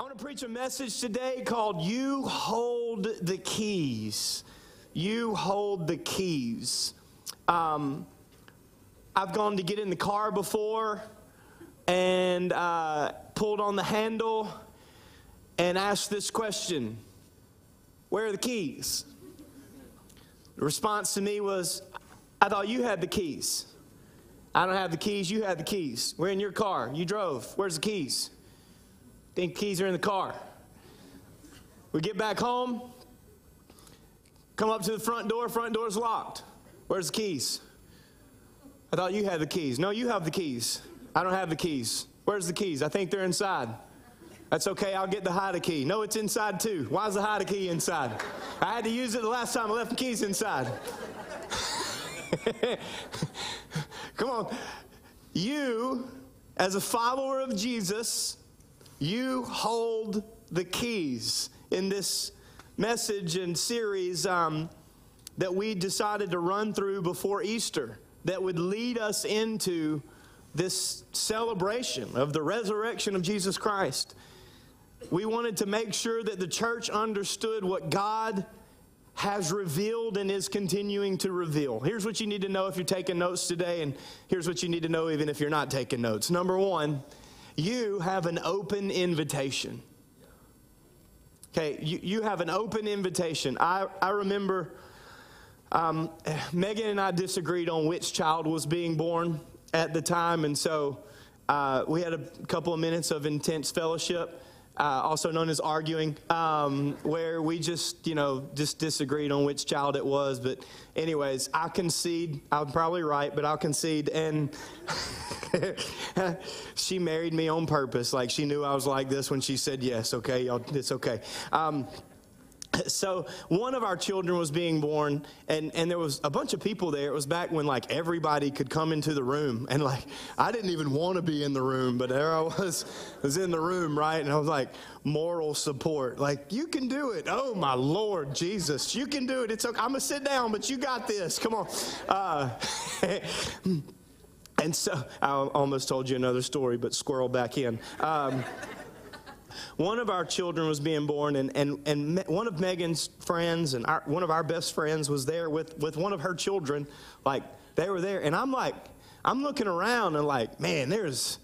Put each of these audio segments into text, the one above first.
I want to preach a message today called You Hold the Keys. You Hold the Keys. Um, I've gone to get in the car before and uh, pulled on the handle and asked this question Where are the keys? The response to me was, I thought you had the keys. I don't have the keys, you have the keys. We're in your car. You drove. Where's the keys? Think keys are in the car. We get back home, come up to the front door, front door's locked. Where's the keys? I thought you had the keys. No, you have the keys. I don't have the keys. Where's the keys? I think they're inside. That's okay, I'll get the hide key. No, it's inside too. Why is the hide key inside? I had to use it the last time I left the keys inside. Come on. You, as a follower of Jesus, you hold the keys in this message and series um, that we decided to run through before Easter that would lead us into this celebration of the resurrection of Jesus Christ. We wanted to make sure that the church understood what God has revealed and is continuing to reveal. Here's what you need to know if you're taking notes today, and here's what you need to know even if you're not taking notes. Number one, you have an open invitation. Okay, you, you have an open invitation. I, I remember um, Megan and I disagreed on which child was being born at the time, and so uh, we had a couple of minutes of intense fellowship uh, also known as arguing, um, where we just, you know, just disagreed on which child it was. But, anyways, I concede. I'm probably right, but I'll concede. And she married me on purpose. Like, she knew I was like this when she said yes, okay? Y'all, it's okay. Um, so one of our children was being born and, and there was a bunch of people there. It was back when like everybody could come into the room and like i didn't even want to be in the room but there i was was in the room right? And i was like moral support. Like you can do it. Oh my lord jesus you can do it. It's okay. I'm gonna sit down but you got this. Come on. Uh, and so i almost told you another story but squirrel back in. Um, one of our children was being born, and, and, and one of Megan's friends and our, one of our best friends was there with, with one of her children. Like, they were there. And I'm like, I'm looking around and like, man, there's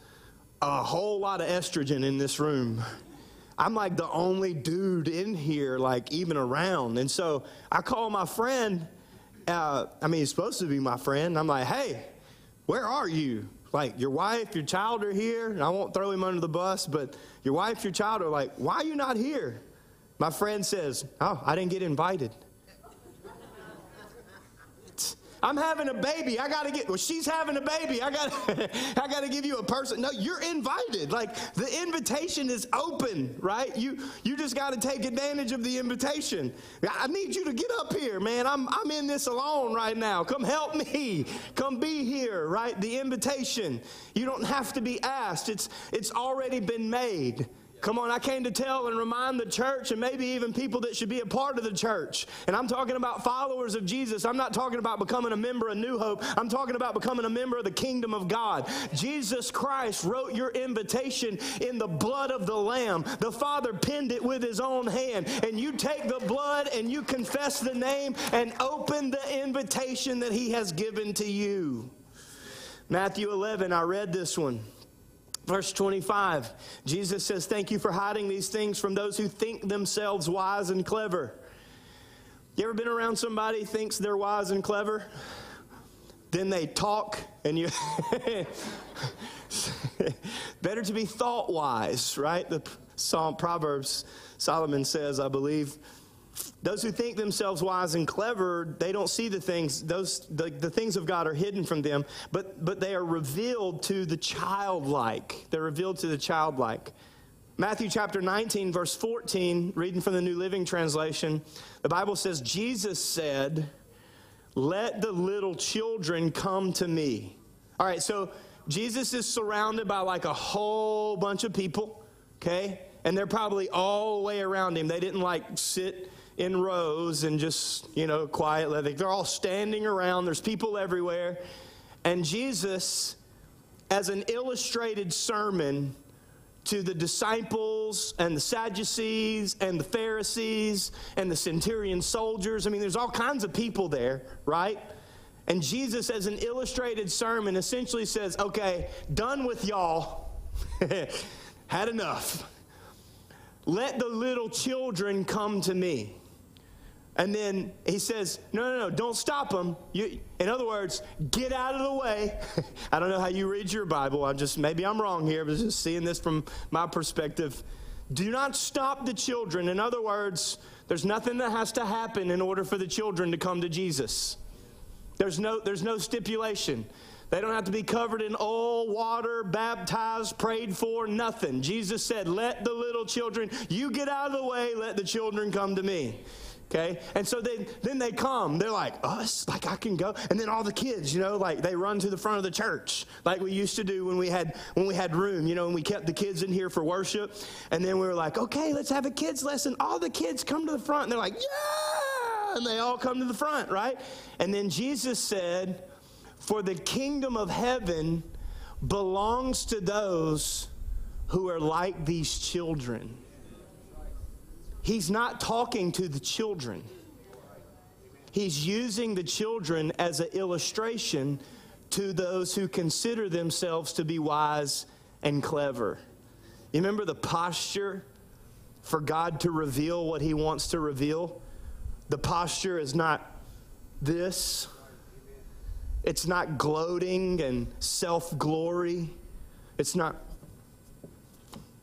a whole lot of estrogen in this room. I'm like the only dude in here, like even around. And so I call my friend. Uh, I mean, he's supposed to be my friend. I'm like, hey, where are you? Like, your wife, your child are here. And I won't throw him under the bus, but your wife, your child are like, why are you not here? My friend says, oh, I didn't get invited. I'm having a baby. I gotta get. Well, she's having a baby. I gotta. I gotta give you a person. No, you're invited. Like the invitation is open, right? You you just got to take advantage of the invitation. I need you to get up here, man. I'm I'm in this alone right now. Come help me. Come be here, right? The invitation. You don't have to be asked. It's it's already been made. Come on, I came to tell and remind the church and maybe even people that should be a part of the church. And I'm talking about followers of Jesus. I'm not talking about becoming a member of New Hope. I'm talking about becoming a member of the kingdom of God. Jesus Christ wrote your invitation in the blood of the Lamb. The Father pinned it with his own hand. And you take the blood and you confess the name and open the invitation that he has given to you. Matthew 11, I read this one. Verse 25, Jesus says, Thank you for hiding these things from those who think themselves wise and clever. You ever been around somebody thinks they're wise and clever? Then they talk, and you. Better to be thought wise, right? The Psalm Proverbs, Solomon says, I believe, those who think themselves wise and clever, they don't see the things, those the, the things of God are hidden from them, but but they are revealed to the childlike. They're revealed to the childlike. Matthew chapter 19, verse 14, reading from the New Living Translation, the Bible says, Jesus said, Let the little children come to me. All right, so Jesus is surrounded by like a whole bunch of people, okay? And they're probably all the way around him. They didn't like sit in rows and just, you know, quietly. They're all standing around, there's people everywhere. And Jesus, as an illustrated sermon, to the disciples and the Sadducees and the Pharisees and the centurion soldiers. I mean, there's all kinds of people there, right? And Jesus, as an illustrated sermon, essentially says, okay, done with y'all. Had enough. Let the little children come to me. And then he says, No, no, no, don't stop them. You, in other words, get out of the way. I don't know how you read your Bible. I'm just, maybe I'm wrong here, but just seeing this from my perspective. Do not stop the children. In other words, there's nothing that has to happen in order for the children to come to Jesus. There's no, there's no stipulation. They don't have to be covered in oil, water, baptized, prayed for, nothing. Jesus said, Let the little children, you get out of the way, let the children come to me. Okay? And so then, then they come. They're like, us? Like, I can go? And then all the kids, you know, like, they run to the front of the church, like we used to do when we had, when we had room, you know, and we kept the kids in here for worship. And then we were like, okay, let's have a kids lesson. All the kids come to the front, and they're like, yeah! And they all come to the front, right? And then Jesus said, for the kingdom of heaven belongs to those who are like these children. He's not talking to the children. He's using the children as an illustration to those who consider themselves to be wise and clever. You remember the posture for God to reveal what He wants to reveal? The posture is not this, it's not gloating and self glory, it's not,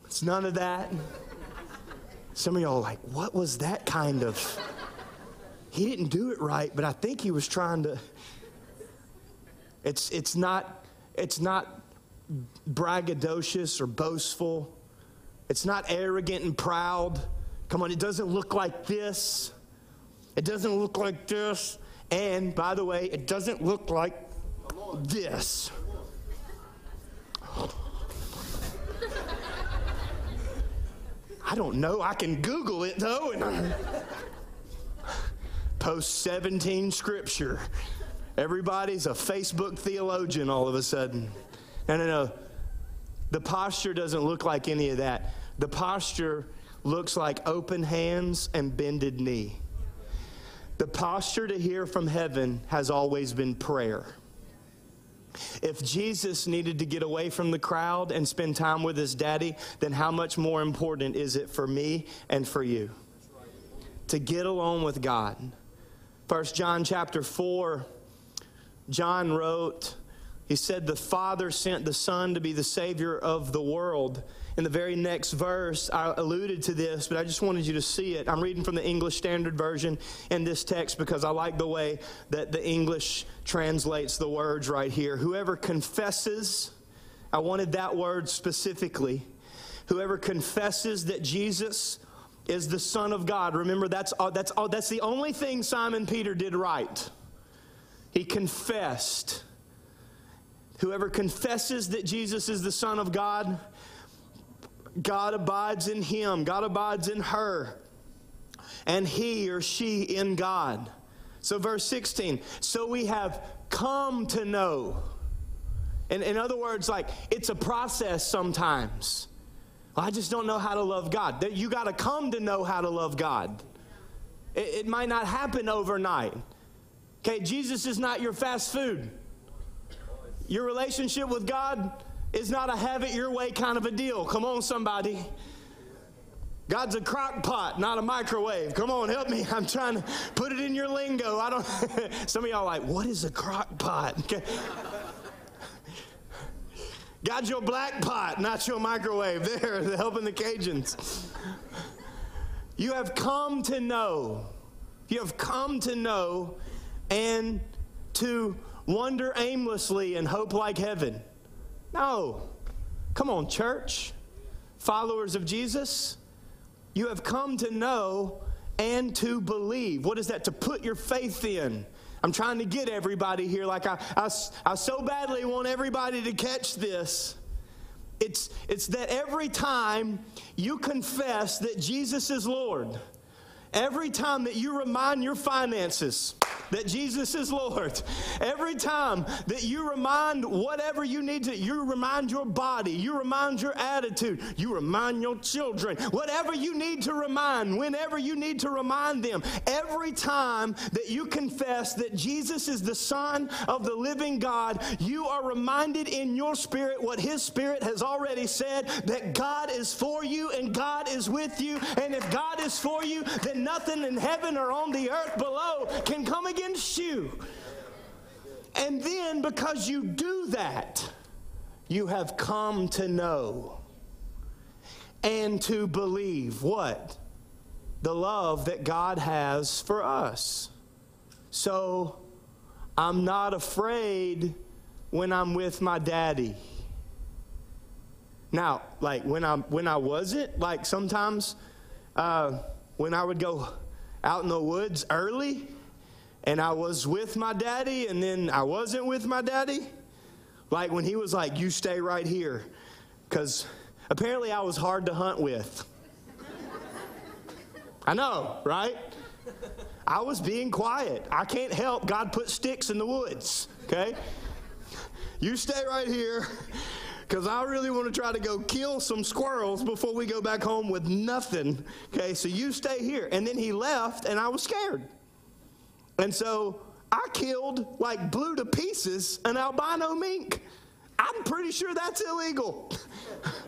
it's none of that. Some of y'all are like, what was that kind of? He didn't do it right, but I think he was trying to. It's, it's, not, it's not braggadocious or boastful. It's not arrogant and proud. Come on, it doesn't look like this. It doesn't look like this. And by the way, it doesn't look like this. I don't know. I can Google it though and post 17 scripture. Everybody's a Facebook theologian all of a sudden. No, no, no. The posture doesn't look like any of that. The posture looks like open hands and bended knee. The posture to hear from heaven has always been prayer. If Jesus needed to get away from the crowd and spend time with his daddy, then how much more important is it for me and for you to get alone with God? First John chapter 4, John wrote, he said, The Father sent the Son to be the Savior of the world in the very next verse, I alluded to this, but I just wanted you to see it. I'm reading from the English Standard Version in this text because I like the way that the English translates the words right here. Whoever confesses, I wanted that word specifically. Whoever confesses that Jesus is the Son of God. Remember, that's, all, that's, all, that's the only thing Simon Peter did right. He confessed. Whoever confesses that Jesus is the Son of God God abides in him, God abides in her, and he or she in God. So, verse 16, so we have come to know. And in other words, like it's a process sometimes. I just don't know how to love God. You got to come to know how to love God. It, it might not happen overnight. Okay, Jesus is not your fast food. Your relationship with God it's not a have it your way kind of a deal. Come on, somebody. God's a crock pot, not a microwave. Come on, help me. I'm trying to put it in your lingo. I don't some of y'all like, what is a crock pot? God's your black pot, not your microwave. There, helping the Cajuns. You have come to know. You have come to know and to wander aimlessly and hope like heaven. No. Come on, church. Followers of Jesus, you have come to know and to believe. What is that? To put your faith in. I'm trying to get everybody here. Like, I, I, I so badly want everybody to catch this. It's, it's that every time you confess that Jesus is Lord, every time that you remind your finances, that Jesus is Lord. Every time that you remind whatever you need to, you remind your body, you remind your attitude, you remind your children, whatever you need to remind, whenever you need to remind them, every time that you confess that Jesus is the Son of the living God, you are reminded in your spirit what His Spirit has already said that God is for you and God is with you. And if God is for you, then nothing in heaven or on the earth below can come against you. And then, because you do that, you have come to know and to believe what? The love that God has for us. So, I'm not afraid when I'm with my daddy. Now, like when I when I wasn't, like sometimes uh, when I would go out in the woods early, and I was with my daddy, and then I wasn't with my daddy. Like when he was like, "You stay right here," because apparently I was hard to hunt with. I know, right? I was being quiet. I can't help. God put sticks in the woods, okay? You stay right here because I really want to try to go kill some squirrels before we go back home with nothing. Okay, so you stay here. And then he left, and I was scared. And so I killed, like, blew to pieces an albino mink. I'm pretty sure that's illegal.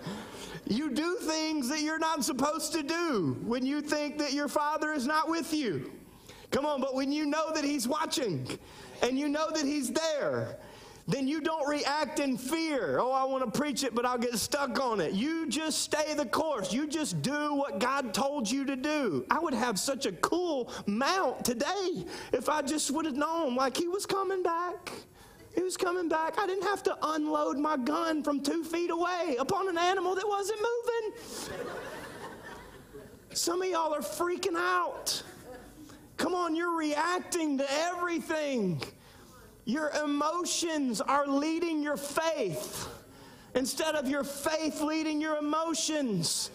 you do things that you're not supposed to do when you think that your father is not with you. Come on, but when you know that he's watching and you know that he's there then you don't react in fear. Oh, I want to preach it, but I'll get stuck on it. You just stay the course. You just do what God told you to do. I would have such a cool mount today if I just would have known like he was coming back. He was coming back. I didn't have to unload my gun from two feet away upon an animal that wasn't moving. Some of y'all are freaking out. Come on, you're reacting to everything. Your emotions are leading your faith. Instead of your faith leading your emotions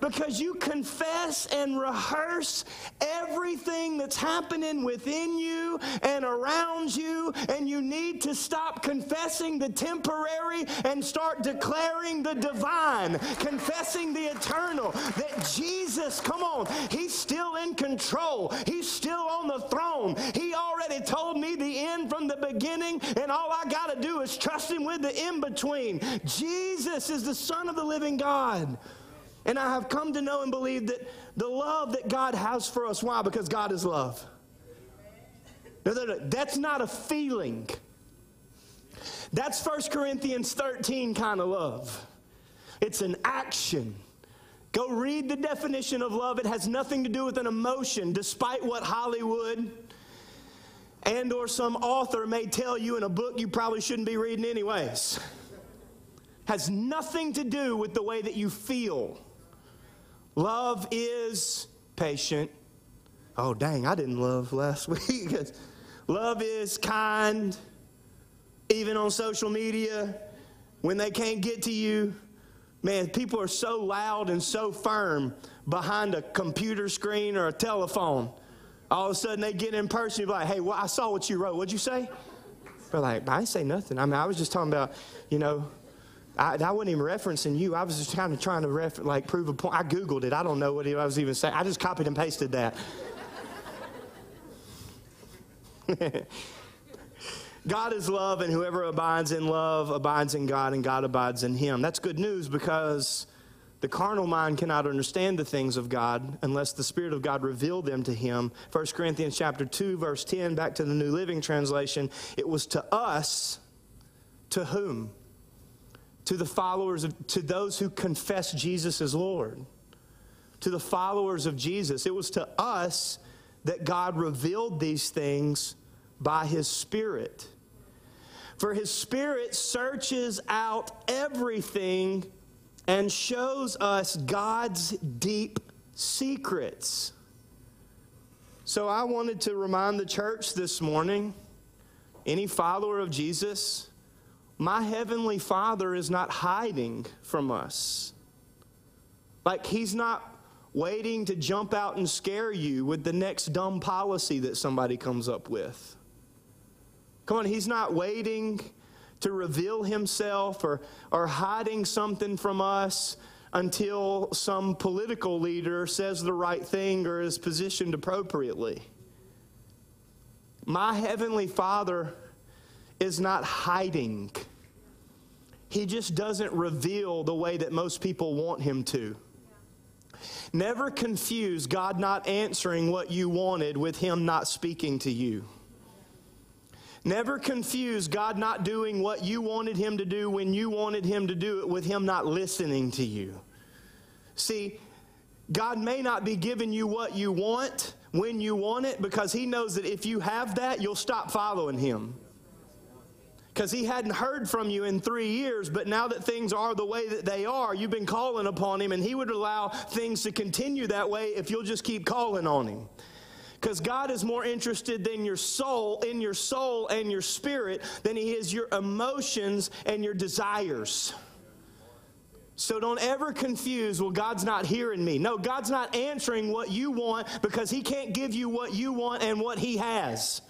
because you confess and rehearse everything that's happening within you and around you, and you need to stop confessing the temporary and start declaring the divine, confessing the eternal. That Jesus, come on, He's still in control, He's still on the throne. He already told me the end from the beginning, and all I got to do is trust Him with the in between. Jesus is the Son of the living God. And I have come to know and believe that the love that God has for us, why? Because God is love. No, no, no, that's not a feeling. That's 1 Corinthians 13 kind of love. It's an action. Go read the definition of love. It has nothing to do with an emotion, despite what Hollywood and or some author may tell you in a book you probably shouldn't be reading anyways. Has nothing to do with the way that you feel. Love is patient. Oh, dang, I didn't love last week. love is kind, even on social media when they can't get to you. Man, people are so loud and so firm behind a computer screen or a telephone. All of a sudden, they get in person. You're like, hey, well, I saw what you wrote. What'd you say? They're like, I didn't say nothing. I mean, I was just talking about, you know, I, I, wasn't even referencing you. I was just kind of trying to ref, like prove a point. I Googled it. I don't know what I was even saying. I just copied and pasted that. God is love, and whoever abides in love abides in God, and God abides in him. That's good news because the carnal mind cannot understand the things of God unless the Spirit of God reveal them to him. 1 Corinthians chapter 2, verse 10, back to the New Living Translation. It was to us, to whom? To the followers of, to those who confess Jesus as Lord, to the followers of Jesus. It was to us that God revealed these things by His Spirit. For His Spirit searches out everything and shows us God's deep secrets. So I wanted to remind the church this morning any follower of Jesus, my heavenly Father is not hiding from us. Like, He's not waiting to jump out and scare you with the next dumb policy that somebody comes up with. Come on, he's not waiting to reveal himself or, or hiding something from us until some political leader says the right thing or is positioned appropriately. My heavenly Father is not hiding. He just doesn't reveal the way that most people want him to. Never confuse God not answering what you wanted with Him not speaking to you. Never confuse God not doing what you wanted Him to do when you wanted Him to do it with Him not listening to you. See, God may not be giving you what you want when you want it because He knows that if you have that, you'll stop following Him because he hadn't heard from you in three years, but now that things are the way that they are, you've been calling upon him, and he would allow things to continue that way if you'll just keep calling on him. Because God is more interested than your soul, in your soul and your spirit, than he is your emotions and your desires. So don't ever confuse, well, God's not hearing me. No, God's not answering what you want because he can't give you what you want and what he has.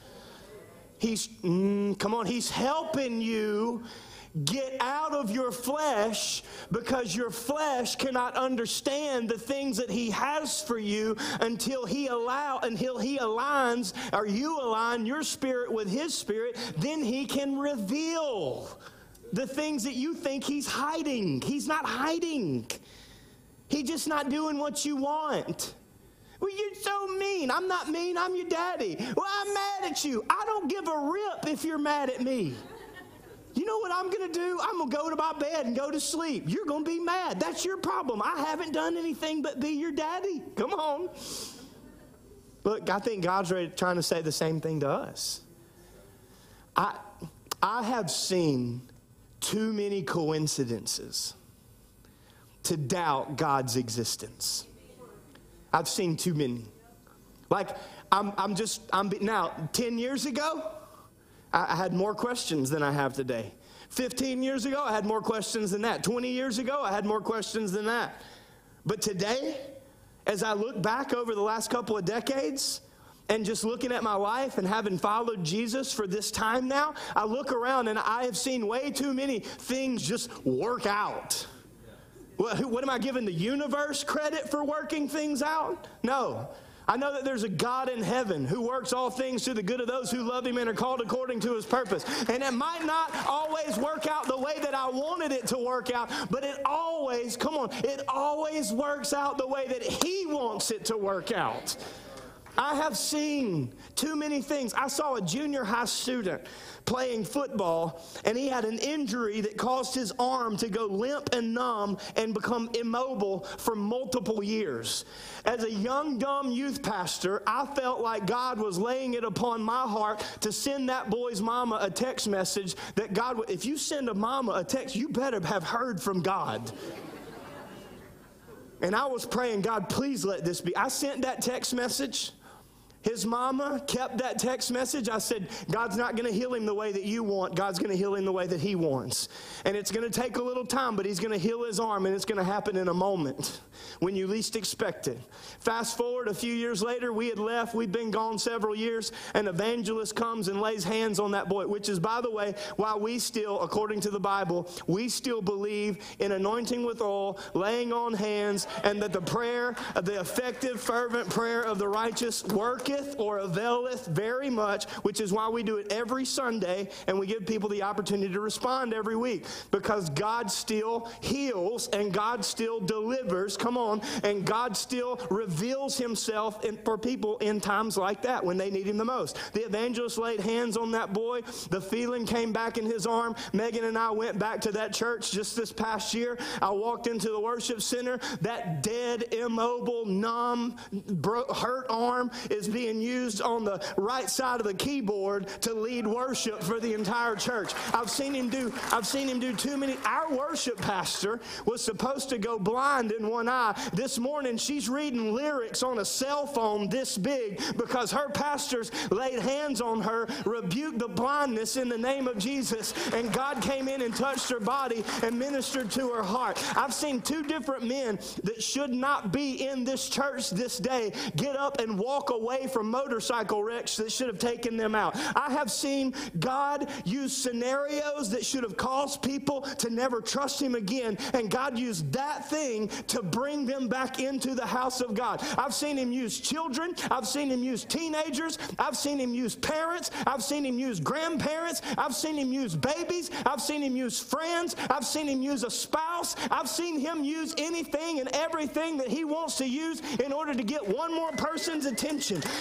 He's, mm, come on, he's helping you get out of your flesh because your flesh cannot understand the things that he has for you until he allow until he aligns or you align your spirit with his spirit then he can reveal the things that you think he's hiding. He's not hiding. He's just not doing what you want well, you're so mean. I'm not mean. I'm your daddy. Well, I'm mad at you. I don't give a rip if you're mad at me. You know what I'm going to do? I'm going to go to my bed and go to sleep. You're going to be mad. That's your problem. I haven't done anything but be your daddy. Come on. Look, I think God's ready, trying to say the same thing to us. I, I have seen too many coincidences to doubt God's existence. I've seen too many. Like, I'm, I'm just, I'm, now, 10 years ago, I, I had more questions than I have today. 15 years ago, I had more questions than that. 20 years ago, I had more questions than that. But today, as I look back over the last couple of decades, and just looking at my life and having followed Jesus for this time now, I look around and I have seen way too many things just work out. What, am I giving the universe credit for working things out? No. I know that there's a God in heaven who works all things to the good of those who love him and are called according to his purpose. And it might not always work out the way that I wanted it to work out, but it always, come on, it always works out the way that he wants it to work out. I have seen too many things. I saw a junior high student playing football, and he had an injury that caused his arm to go limp and numb and become immobile for multiple years. As a young, dumb youth pastor, I felt like God was laying it upon my heart to send that boy's mama a text message that God, if you send a mama a text, you better have heard from God. And I was praying, God, please let this be. I sent that text message. His mama kept that text message. I said, God's not going to heal him the way that you want. God's going to heal him the way that he wants. And it's going to take a little time, but he's going to heal his arm, and it's going to happen in a moment when you least expect it. Fast forward a few years later, we had left. We'd been gone several years. An evangelist comes and lays hands on that boy, which is, by the way, why we still, according to the Bible, we still believe in anointing with oil, laying on hands, and that the prayer, the effective, fervent prayer of the righteous work or availeth very much, which is why we do it every Sunday and we give people the opportunity to respond every week because God still heals and God still delivers. Come on. And God still reveals himself in, for people in times like that when they need him the most. The evangelist laid hands on that boy. The feeling came back in his arm. Megan and I went back to that church just this past year. I walked into the worship center. That dead, immobile, numb, hurt arm is being being used on the right side of the keyboard to lead worship for the entire church. I've seen him do I've seen him do too many our worship pastor was supposed to go blind in one eye. This morning she's reading lyrics on a cell phone this big because her pastors laid hands on her, rebuked the blindness in the name of Jesus, and God came in and touched her body and ministered to her heart. I've seen two different men that should not be in this church this day get up and walk away from motorcycle wrecks that should have taken them out. I have seen God use scenarios that should have caused people to never trust Him again, and God used that thing to bring them back into the house of God. I've seen Him use children, I've seen Him use teenagers, I've seen Him use parents, I've seen Him use grandparents, I've seen Him use babies, I've seen Him use friends, I've seen Him use a spouse, I've seen Him use anything and everything that He wants to use in order to get one more person's attention.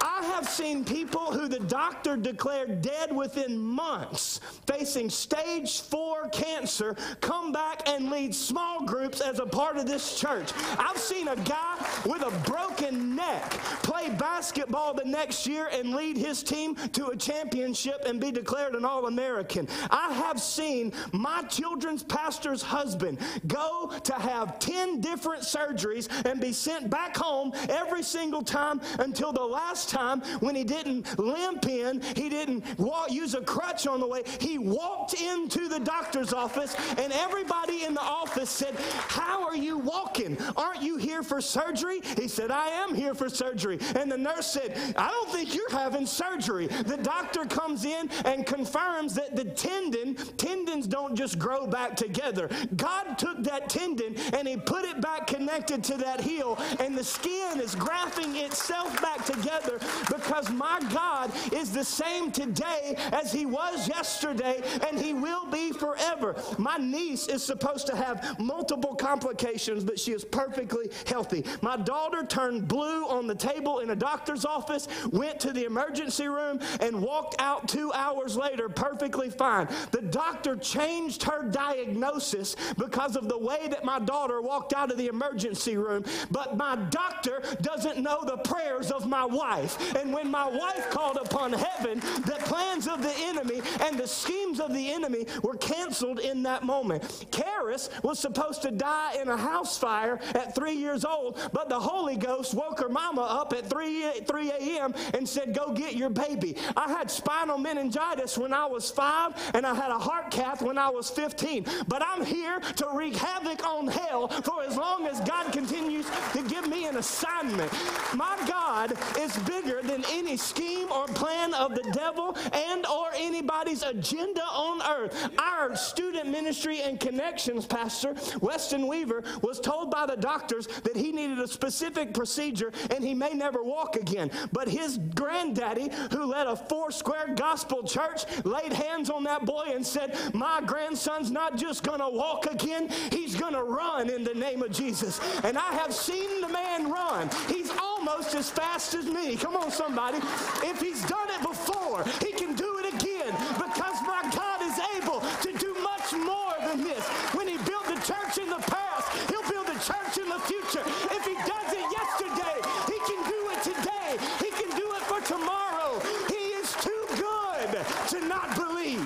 I have seen people who the doctor declared dead within months, facing stage four cancer, come back and lead small groups as a part of this church. I've seen a guy with a broken neck play basketball the next year and lead his team to a championship and be declared an All American. I have seen my children's pastor's husband go to have 10 different surgeries and be sent back home every single time until the last time when he didn't limp in, he didn't walk, use a crutch on the way. He walked into the doctor's office, and everybody in the office said, How are you walking? Aren't you here for surgery? He said, I am here for surgery. And the nurse said, I don't think you're having surgery. The doctor comes in and confirms that the tendon, tendons don't just grow back together. God took that tendon and he put it back connected to that heel, and the skin is grafting itself back together because my God is the same today as he was yesterday and he will be forever. My niece is supposed to have multiple complications, but she is perfectly healthy. My daughter turned blue on the table in a doctor's office, went to the emergency room, and walked out two hours later perfectly fine. The doctor changed her diagnosis because of the way that my daughter walked out of the emergency room, but my doctor doesn't know the prayers of my wife. And when my wife called upon heaven, the plans of the enemy and the schemes of the enemy were canceled in that moment. Karis was supposed to die in a house fire at three years old, but the Holy Ghost woke her mama up at 3, 3 a.m. and said, Go get your baby. I had spinal meningitis when I was five, and I had a heart cath when I was 15. But I'm here to wreak havoc on hell for as long as God continues to give me an assignment. My God is bigger than any scheme or plan of the devil and or anybody's agenda on earth. Our student ministry and connections pastor, Weston Weaver, was told by the doctors that he needed a specific procedure and he may never walk again. But his granddaddy, who led a four square gospel church, laid hands on that boy and said, My grandson's not just going to walk again, he's going to run in the name of Jesus. And I have seen the man run. He's almost as fast as me. Come on, somebody. If he's done it before, he can do it again because my God is able to do much more than this. When he built the church in the past, he'll build the church in the future. If he does it yesterday, he can do it today. He can do it for tomorrow. He is too good to not believe.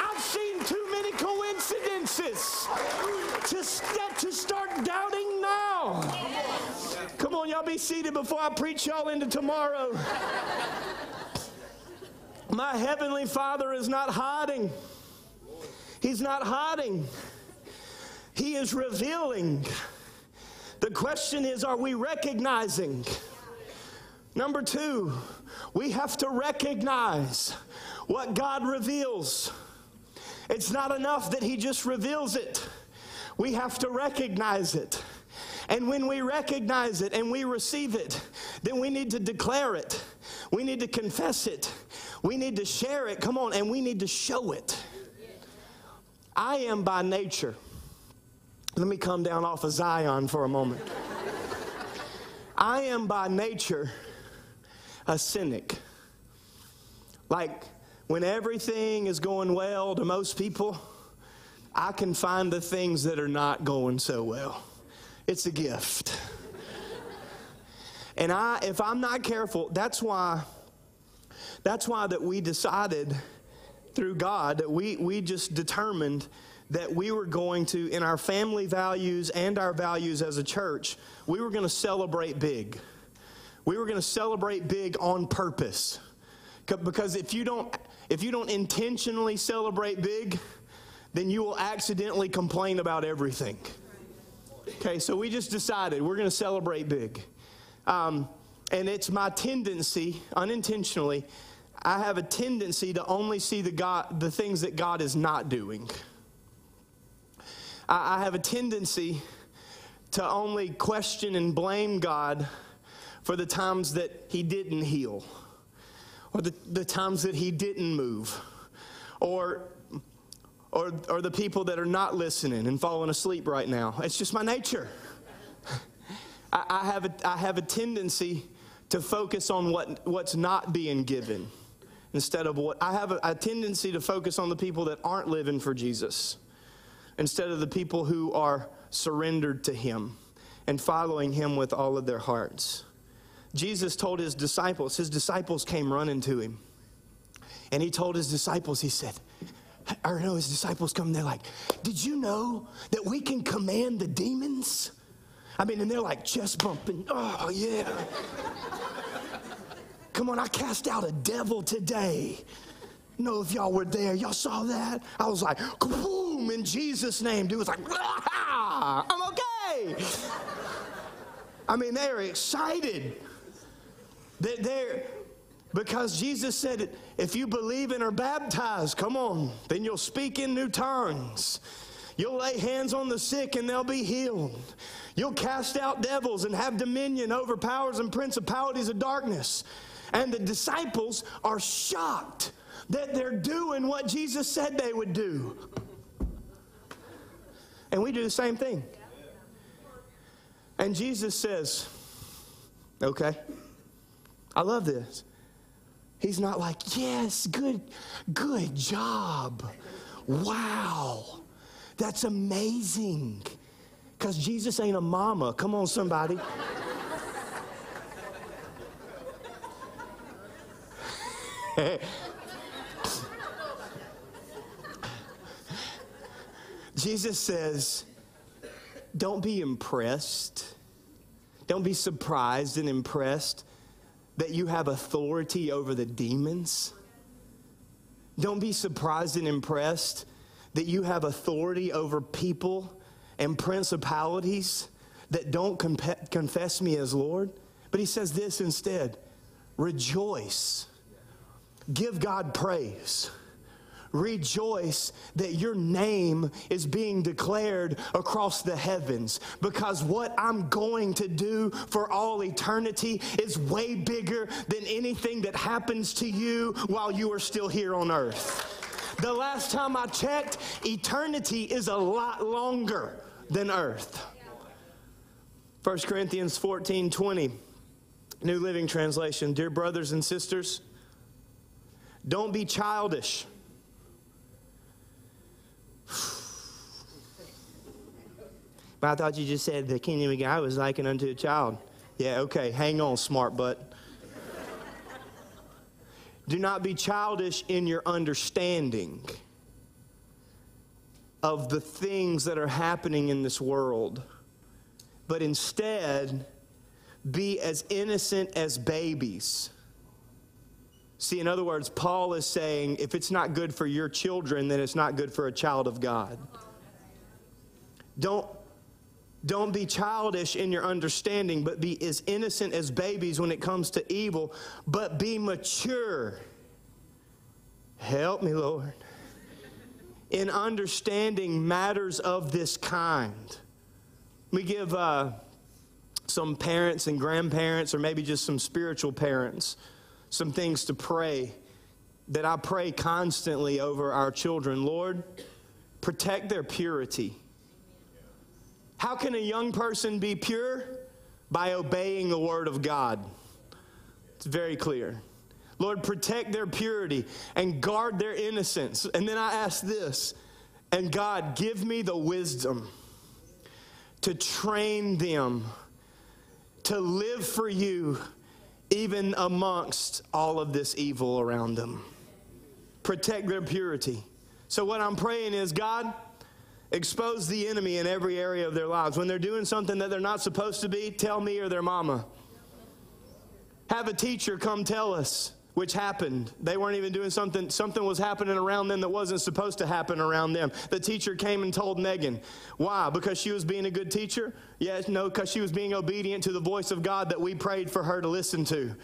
I've seen too many coincidences to, to start doubting now. Come on, y'all be seated before I preach y'all into tomorrow. My heavenly Father is not hiding. He's not hiding. He is revealing. The question is are we recognizing? Number two, we have to recognize what God reveals. It's not enough that He just reveals it, we have to recognize it. And when we recognize it and we receive it, then we need to declare it. We need to confess it. We need to share it. Come on, and we need to show it. I am by nature. Let me come down off of Zion for a moment. I am by nature a cynic. Like when everything is going well to most people, I can find the things that are not going so well. It's a gift. And I, if I'm not careful, that's why, that's why that we decided through God that we, we just determined that we were going to, in our family values and our values as a church, we were going to celebrate big. We were going to celebrate big on purpose. Because if you don't, if you don't intentionally celebrate big, then you will accidentally complain about everything. Okay, so we just decided we're going to celebrate big. Um, and it's my tendency, unintentionally, I have a tendency to only see the, God, the things that God is not doing. I, I have a tendency to only question and blame God for the times that He didn't heal, or the, the times that He didn't move, or or, or the people that are not listening and falling asleep right now. It's just my nature. I, I, have, a, I have a tendency to focus on what, what's not being given instead of what I have a, a tendency to focus on the people that aren't living for Jesus instead of the people who are surrendered to Him and following Him with all of their hearts. Jesus told His disciples, His disciples came running to Him. And He told His disciples, He said, or no, His disciples come, they're like, Did you know that we can command the demons? I mean, and they're like chest bumping. Oh, yeah. Come on, I cast out a devil today. know if y'all were there. Y'all saw that? I was like, boom, in Jesus' name. Dude was like, ah, I'm okay. I mean, they're excited. They're, because Jesus said, if you believe and are baptized, come on, then you'll speak in new tongues. You'll lay hands on the sick and they'll be healed. You'll cast out devils and have dominion over powers and principalities of darkness. And the disciples are shocked that they're doing what Jesus said they would do. And we do the same thing. And Jesus says, okay, I love this. He's not like, yes, good, good job. Wow, that's amazing. Because Jesus ain't a mama. Come on, somebody. Jesus says, don't be impressed. Don't be surprised and impressed that you have authority over the demons. Don't be surprised and impressed that you have authority over people and principalities that don't comp- confess me as Lord. But he says this instead rejoice, give God praise rejoice that your name is being declared across the heavens because what I'm going to do for all eternity is way bigger than anything that happens to you while you are still here on earth. The last time I checked, eternity is a lot longer than earth. 1 Corinthians 14 20, New Living Translation. Dear brothers and sisters, don't be childish but I thought you just said the kingdom of God was likened unto a child. Yeah, okay, hang on, smart butt. Do not be childish in your understanding of the things that are happening in this world, but instead be as innocent as babies. See, in other words, Paul is saying if it's not good for your children, then it's not good for a child of God. Don't, don't be childish in your understanding, but be as innocent as babies when it comes to evil, but be mature. Help me, Lord. In understanding matters of this kind. We give uh, some parents and grandparents, or maybe just some spiritual parents, some things to pray that I pray constantly over our children. Lord, protect their purity. How can a young person be pure? By obeying the word of God. It's very clear. Lord, protect their purity and guard their innocence. And then I ask this, and God, give me the wisdom to train them to live for you even amongst all of this evil around them. Protect their purity. So, what I'm praying is, God, expose the enemy in every area of their lives. When they're doing something that they're not supposed to be, tell me or their mama. Have a teacher come tell us which happened. They weren't even doing something, something was happening around them that wasn't supposed to happen around them. The teacher came and told Megan. Why? Because she was being a good teacher? Yes, no, because she was being obedient to the voice of God that we prayed for her to listen to.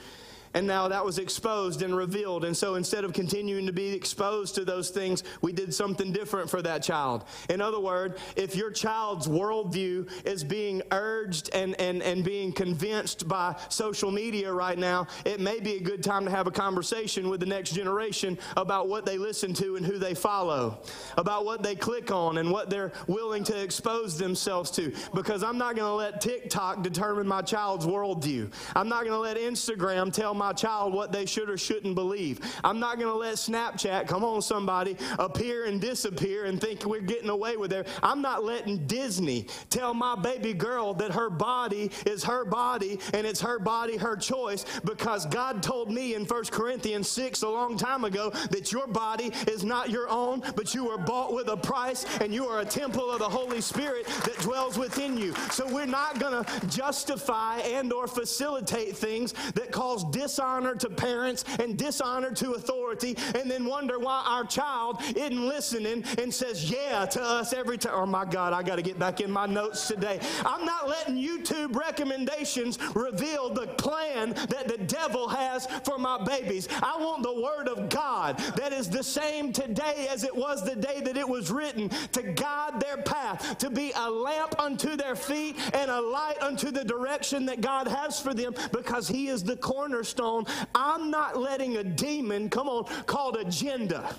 And now that was exposed and revealed. And so instead of continuing to be exposed to those things, we did something different for that child. In other words, if your child's worldview is being urged and, and, and being convinced by social media right now, it may be a good time to have a conversation with the next generation about what they listen to and who they follow, about what they click on and what they're willing to expose themselves to. Because I'm not going to let TikTok determine my child's worldview. I'm not going to let Instagram tell my child what they should or shouldn't believe. I'm not going to let Snapchat, come on, somebody, appear and disappear and think we're getting away with it. I'm not letting Disney tell my baby girl that her body is her body and it's her body, her choice, because God told me in 1 Corinthians 6 a long time ago that your body is not your own, but you were bought with a price and you are a temple of the Holy Spirit that dwells within you. So we're not going to justify and or facilitate things that cause dis dishonor to parents and dishonor to authority, and then wonder why our child isn't listening and says yeah to us every time. Oh my God, I got to get back in my notes today. I'm not letting YouTube recommendations reveal the plan that the devil has for my babies. I want the word of God that is the same today as it was the day that it was written to guide their path, to be a lamp unto their feet and a light unto the direction that God has for them because He is the cornerstone cornerstone, I'm not letting a demon, come on, called agenda.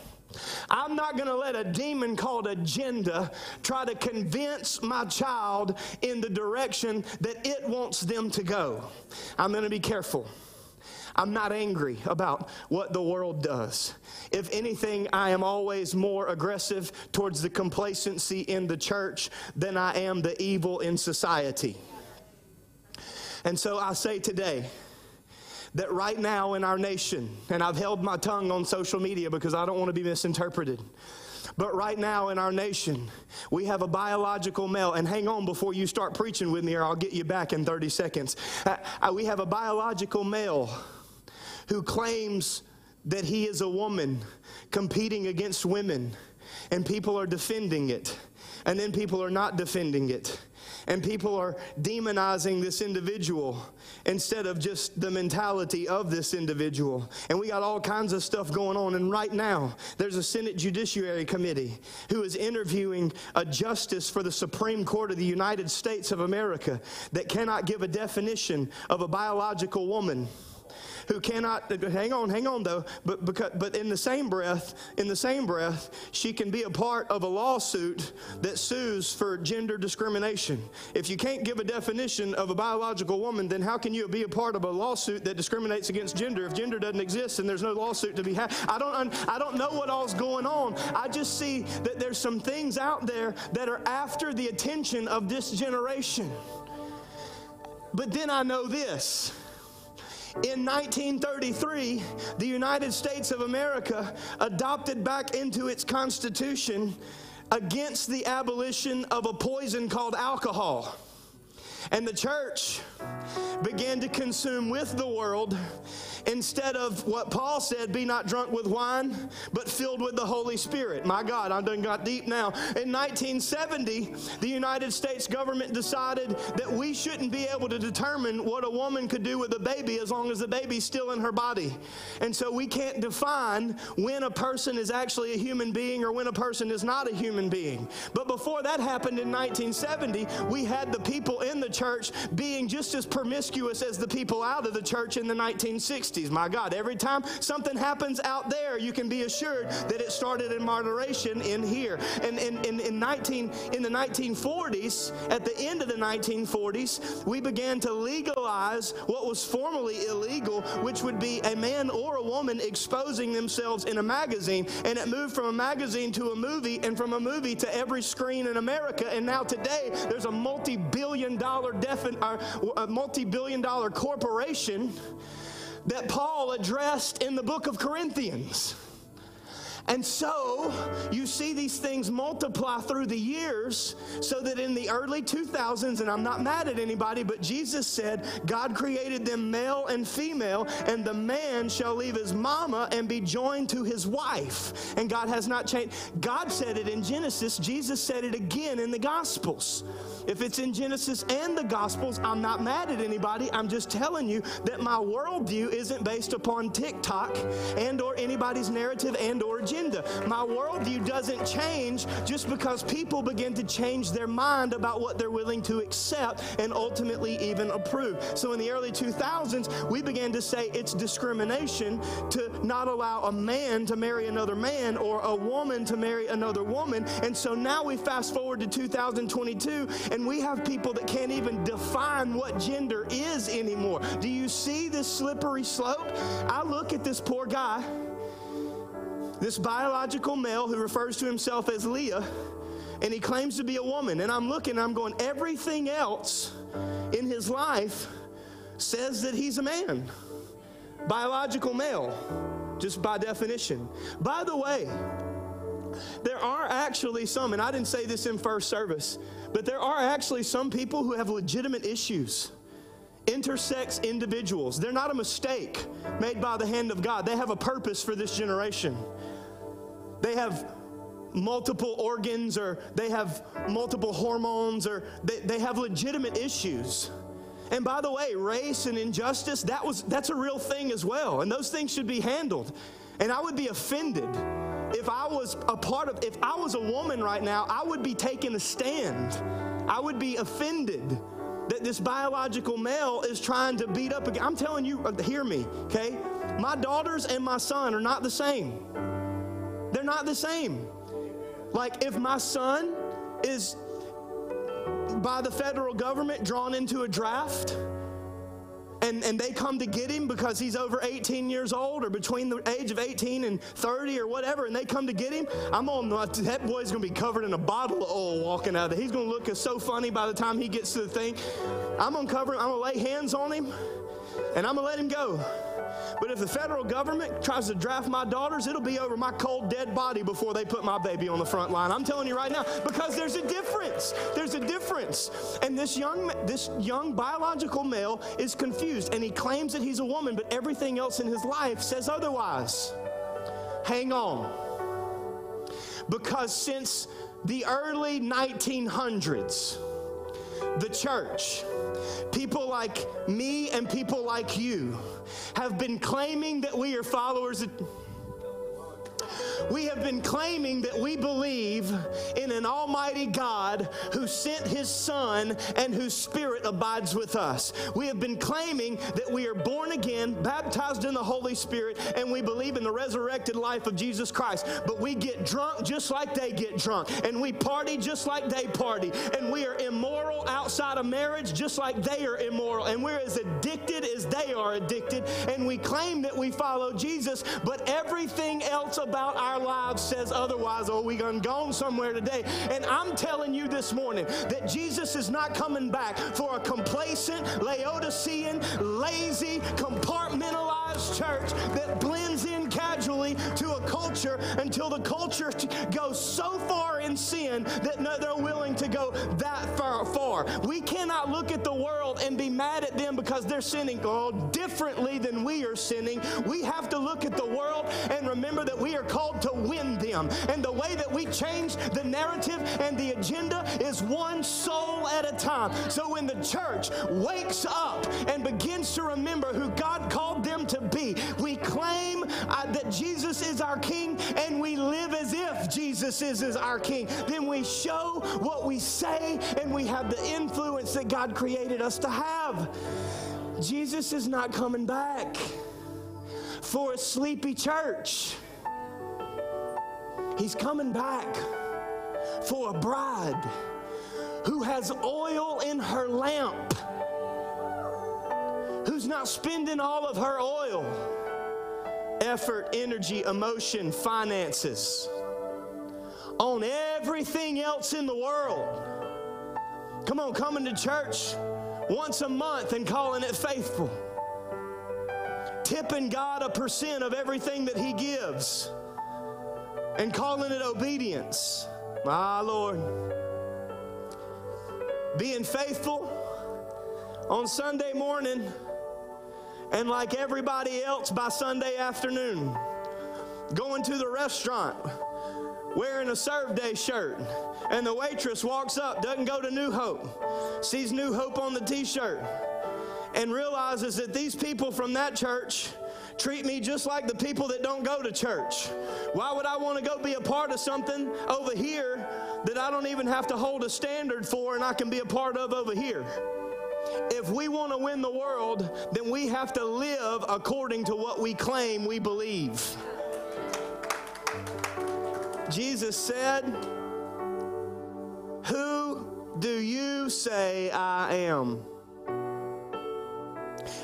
I'm not going to let a demon called agenda try to convince my child in the direction that it wants them to go. I'm going to be careful. I'm not angry about what the world does. If anything, I am always more aggressive towards the complacency in the church than I am the evil in society. And so I say today, that right now in our nation, and I've held my tongue on social media because I don't want to be misinterpreted. But right now in our nation, we have a biological male, and hang on before you start preaching with me, or I'll get you back in 30 seconds. Uh, uh, we have a biological male who claims that he is a woman competing against women, and people are defending it, and then people are not defending it and people are demonizing this individual instead of just the mentality of this individual. And we got all kinds of stuff going on. And right now, there's a Senate Judiciary Committee who is interviewing a justice for the Supreme Court of the United States of America that cannot give a definition of a biological woman who cannot hang on, hang on though, but because, but in the same breath, in the same breath, she can be a part of a lawsuit that sues for gender discrimination. If you can't give a definition of a biological woman, then how can you be a part of a lawsuit that discriminates against gender if gender doesn't exist and there's no lawsuit to be had? I don't I don't know what all's going on. I just see that there's some things out there that are after the attention of this generation. But then I know this in 1933, the United States of America adopted back into its Constitution against the abolition of a poison called alcohol. And the church began to consume with the world instead of what Paul said, be not drunk with wine, but filled with the Holy Spirit. My God, I done got deep now. In 1970, the United States government decided that we shouldn't be able to determine what a woman could do with a baby as long as the baby's still in her body. And so we can't define when a person is actually a human being or when a person is not a human being. But before that happened in 1970, we had the people in the church being just as promiscuous as the people out of the church in the 1960s. My God, every time something happens out there, you can be assured that it started in moderation in here. And in, in, in, 19, in the 1940s, at the end of the 1940s, we began to legalize what was formerly illegal, which would be a man or a woman exposing themselves in a magazine. And it moved from a magazine to a movie, and from a movie to every screen in America. And now today, there's a multi-billion dollar, defi- uh, a multi billion dollar corporation that Paul addressed in the book of Corinthians. And so you see these things multiply through the years so that in the early 2000s, and I'm not mad at anybody, but Jesus said God created them male and female, and the man shall leave his mama and be joined to his wife. And God has not changed. God said it in Genesis, Jesus said it again in the Gospels. If it's in Genesis and the Gospels, I'm not mad at anybody. I'm just telling you that my worldview isn't based upon TikTok and or anybody's narrative and or agenda. My worldview doesn't change just because people begin to change their mind about what they're willing to accept and ultimately even approve. So in the early 2000s, we began to say it's discrimination to not allow a man to marry another man or a woman to marry another woman. And so now we fast forward to 2022 and and we have people that can't even define what gender is anymore. Do you see this slippery slope? I look at this poor guy, this biological male who refers to himself as Lia, and he claims to be a woman. And I'm looking, I'm going, everything else in his life says that he's a man, biological male, just by definition. By the way, there are actually some, and I didn't say this in first service, but there are actually some people who have legitimate issues. Intersex individuals. They're not a mistake made by the hand of God. They have a purpose for this generation. They have multiple organs or they have multiple hormones or they, they have legitimate issues. And by the way, race and injustice, that was that's a real thing as well. And those things should be handled. And I would be offended if I was a part of, if I was a woman right now, I would be taking a stand. I would be offended that this biological male is trying to beat up again. I'm telling you, uh, hear me, okay? My daughters and my son are not the same. Not the same. Like, if my son is by the federal government drawn into a draft, and, and they come to get him because he's over 18 years old or between the age of 18 and 30 or whatever, and they come to get him, I'm on that boy's gonna be covered in a bottle of oil walking out of there. He's gonna look so funny by the time he gets to the thing. I'm gonna cover him, I'm gonna lay hands on him, and I'm gonna let him go. But if the federal government tries to draft my daughters, it'll be over my cold, dead body before they put my baby on the front line. I'm telling you right now, because there's a difference. There's a difference. And this young, this young biological male is confused, and he claims that he's a woman, but everything else in his life says otherwise. Hang on. Because since the early 1900s, the church, people like me and people like you, have been claiming that we are followers of we have been claiming that we believe in an almighty God who sent his son and whose spirit abides with us. We have been claiming that we are born again, baptized in the Holy Spirit, and we believe in the resurrected life of Jesus Christ. But we get drunk just like they get drunk, and we party just like they party, and we are immoral outside of marriage just like they are immoral, and we're as addicted as they are addicted, and we claim that we follow Jesus, but everything else about our our lives says otherwise, oh, we gone gone somewhere today. And I'm telling you this morning that Jesus is not coming back for a complacent, Laodicean, lazy, compartmentalized church that blends in to a culture until the culture goes so far in sin that they're willing to go that far, far. We cannot look at the world and be mad at them because they're sinning oh, differently than we are sinning. We have to look at the world and remember that we are called to win them. And the way that we change the narrative and the agenda is one soul at a time. So when the church wakes up and begins to remember who God called them to be, we claim uh, that Jesus is our King and we live as if Jesus is, is our King. Then we show what we say and we have the influence that God created us to have. Jesus is not coming back for a sleepy church. He's coming back for a bride who has oil in her lamp, who's not spending all of her oil, effort, energy, emotion, finances on everything else in the world. Come on, coming to church once a month and calling it faithful, tipping God a percent of everything that He gives and calling it obedience. My Lord. Being faithful on Sunday morning and like everybody else by Sunday afternoon, going to the restaurant wearing a serve day shirt and the waitress walks up doesn't go to new hope sees new hope on the t-shirt and realizes that these people from that church treat me just like the people that don't go to church. Why would I want to go be a part of something over here that I don't even have to hold a standard for and I can be a part of over here? If we want to win the world, then we have to live according to what we claim we believe. Jesus said, Who do you say I am?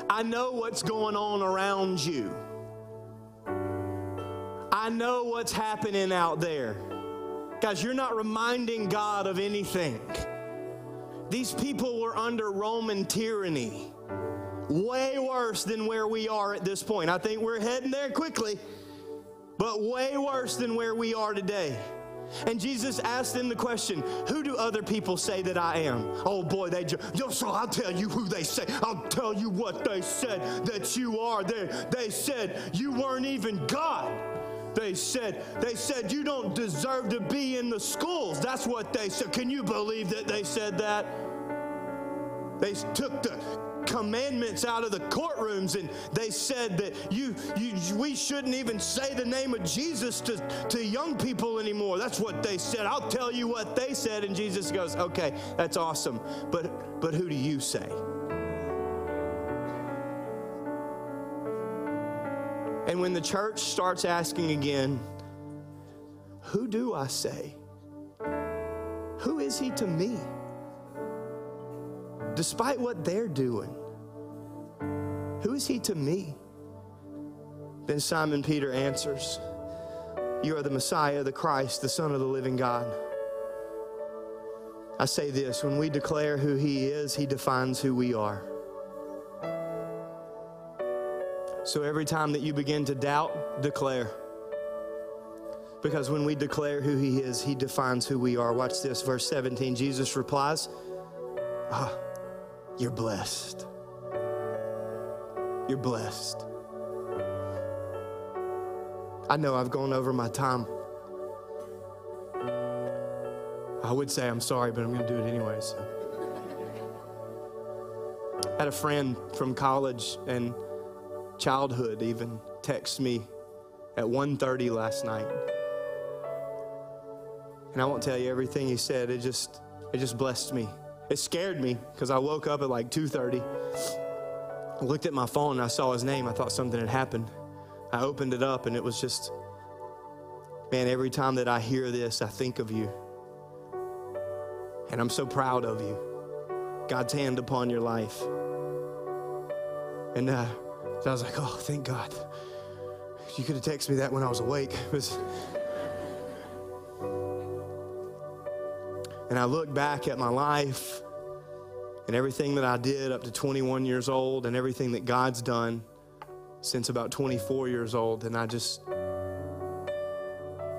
I know what's going on around you. I know what's happening out there. Guys, you're not reminding God of anything. These people were under Roman tyranny, way worse than where we are at this point. I think we're heading there quickly, but way worse than where we are today. And Jesus asked them the question, Who do other people say that I am? Oh boy, they just, yo, so I'll tell you who they say. I'll tell you what they said that you are. They, they said you weren't even God. They said, they said you don't deserve to be in the schools. That's what they said. Can you believe that they said that? They took the commandments out of the courtrooms and they said that you, you we shouldn't even say the name of Jesus to, to young people anymore. That's what they said. I'll tell you what they said. And Jesus goes, okay, that's awesome. But but who do you say? And when the church starts asking again, who do I say? Who is he to me? despite what they're doing. Who is he to me? Then Simon Peter answers, You are the Messiah, the Christ, the Son of the living God. I say this when we declare who he is, he defines who we are. So every time that you begin to doubt, declare. Because when we declare who he is, he defines who we are. Watch this, verse 17. Jesus replies, Ah, you're blessed. You're blessed. I know I've gone over my time. I would say I'm sorry, but I'm going to do it anyways. I had a friend from college and childhood even text me at 1:30 last night. And I won't tell you everything he said. It just it just blessed me. It scared me because I woke up at like 2:30. I looked at my phone and I saw his name. I thought something had happened. I opened it up and it was just man, every time that I hear this, I think of you. And I'm so proud of you. God's hand upon your life. And uh, so I was like, oh, thank God. You could have texted me that when I was awake. Was, And I look back at my life and everything that I did up to 21 years old and everything that God's done since about 24 years old. And I just,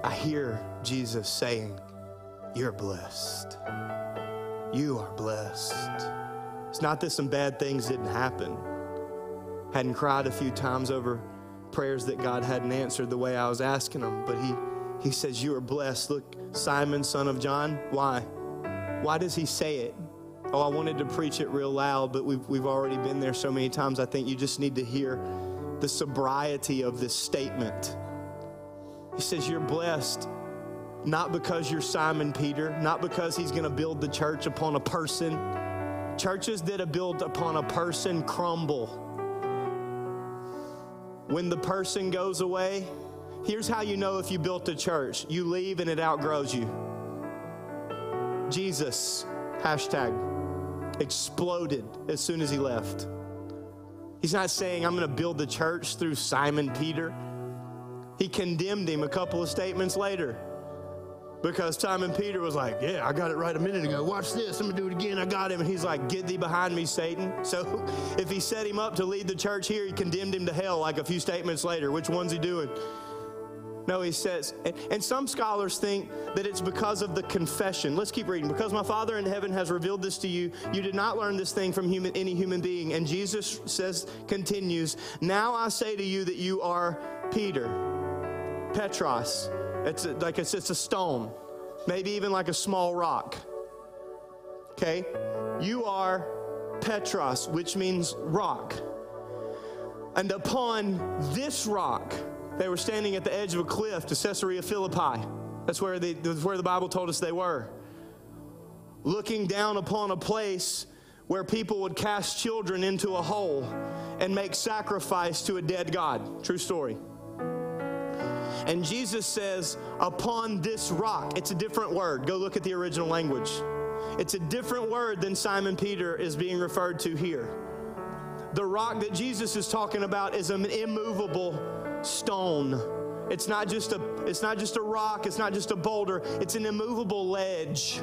I hear Jesus saying, You're blessed. You are blessed. It's not that some bad things didn't happen. Hadn't cried a few times over prayers that God hadn't answered the way I was asking them, but He, he says, You are blessed. Look, Simon, son of John, why? Why does he say it? Oh, I wanted to preach it real loud, but we've, we've already been there so many times. I think you just need to hear the sobriety of this statement. He says, You're blessed not because you're Simon Peter, not because he's going to build the church upon a person. Churches that are built upon a person crumble. When the person goes away, here's how you know if you built a church you leave and it outgrows you. Jesus, hashtag, exploded as soon as he left. He's not saying, I'm going to build the church through Simon Peter. He condemned him a couple of statements later. Because Simon Peter was like, Yeah, I got it right a minute ago. Watch this. I'm going to do it again. I got him. And he's like, Get thee behind me, Satan. So if he set him up to lead the church here, he condemned him to hell like a few statements later. Which one's he doing? No, he says, and, and, some scholars think that it's because of the confession. Let's keep reading. Because my Father in heaven has revealed this to you, you did not learn this thing from human, any human being. And Jesus says, continues, Now I say to you that you are Peter, Petros. It's a, like it's, it's a stone, maybe even like a small rock. Okay? You are Petros, which means rock. And upon this rock, they were standing at the edge of a cliff to Caesarea Philippi. That's where, they, that's where the Bible told us they were. Looking down upon a place where people would cast children into a hole and make sacrifice to a dead God. True story. And Jesus says, upon this rock, it's a different word. Go look at the original language. It's a different word than Simon Peter is being referred to here. The rock that Jesus is talking about is an immovable stone. It's not just a it's not just a rock, it's not just a boulder, it's an immovable ledge.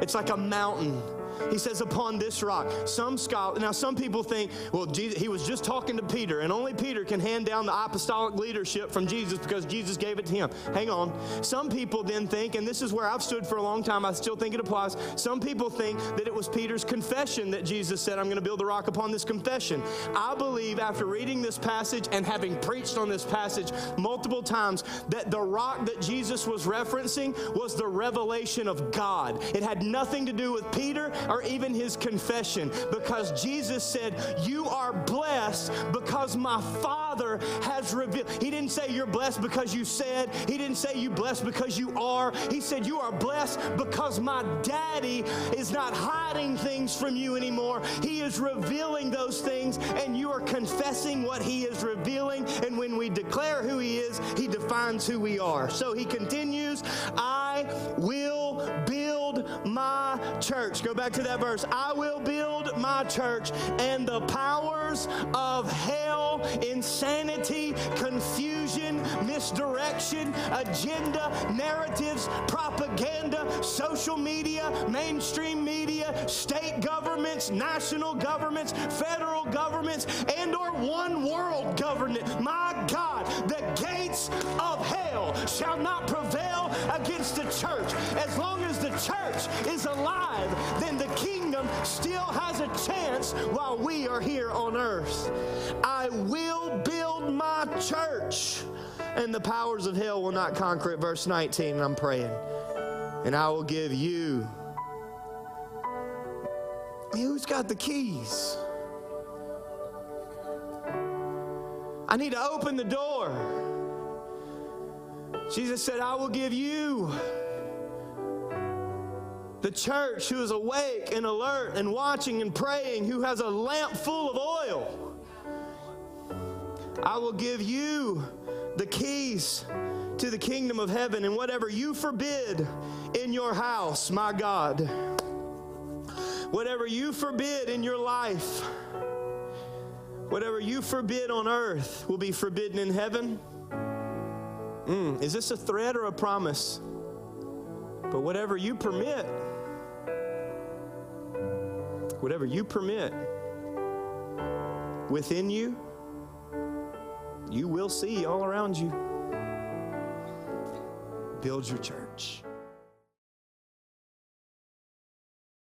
It's like a mountain. He says, upon this rock. Some scholars, now some people think, well, Jesus, he was just talking to Peter, and only Peter can hand down the apostolic leadership from Jesus because Jesus gave it to him. Hang on. Some people then think, and this is where I've stood for a long time, I still think it applies. Some people think that it was Peter's confession that Jesus said, I'm going to build the rock upon this confession. I believe after reading this passage and having preached on this passage multiple times that the rock that Jesus was referencing was the revelation of God. It had nothing to do with Peter or even his confession because Jesus said, You are blessed because my Father has revealed. He didn't say you're blessed because you said, He didn't say you blessed because you are. He said, You are blessed because my daddy is not hiding things from you anymore. He is revealing those things, and you are confessing what He is revealing. And when we declare who He is, He defines who we are. So He continues, I will build my church. Go back to that verse. I will build my church, and the powers of hell, insanity, confusion, misdirection, agenda, narratives, propaganda, social media, mainstream media, state governments, national governments, federal governments, and or one world government. My God, the gates of hell shall not prevail against the church. As long as the church is alive, still has a chance while we are here on earth. I will build my church, and the powers of hell will not conquer it. Verse 19, I'm praying. And I will give you. Who's got the keys? I need to open the door. Jesus said, I will give you the church who is awake and alert and watching and praying, who has a lamp full of oil. I will give you the keys to the kingdom of heaven, and whatever you forbid in your house, my God, whatever you forbid in your life, whatever you forbid on earth will be forbidden in heaven. Mm, is this a threat or a promise? But whatever you permit, whatever you permit within you, you will see all around you. Build your church.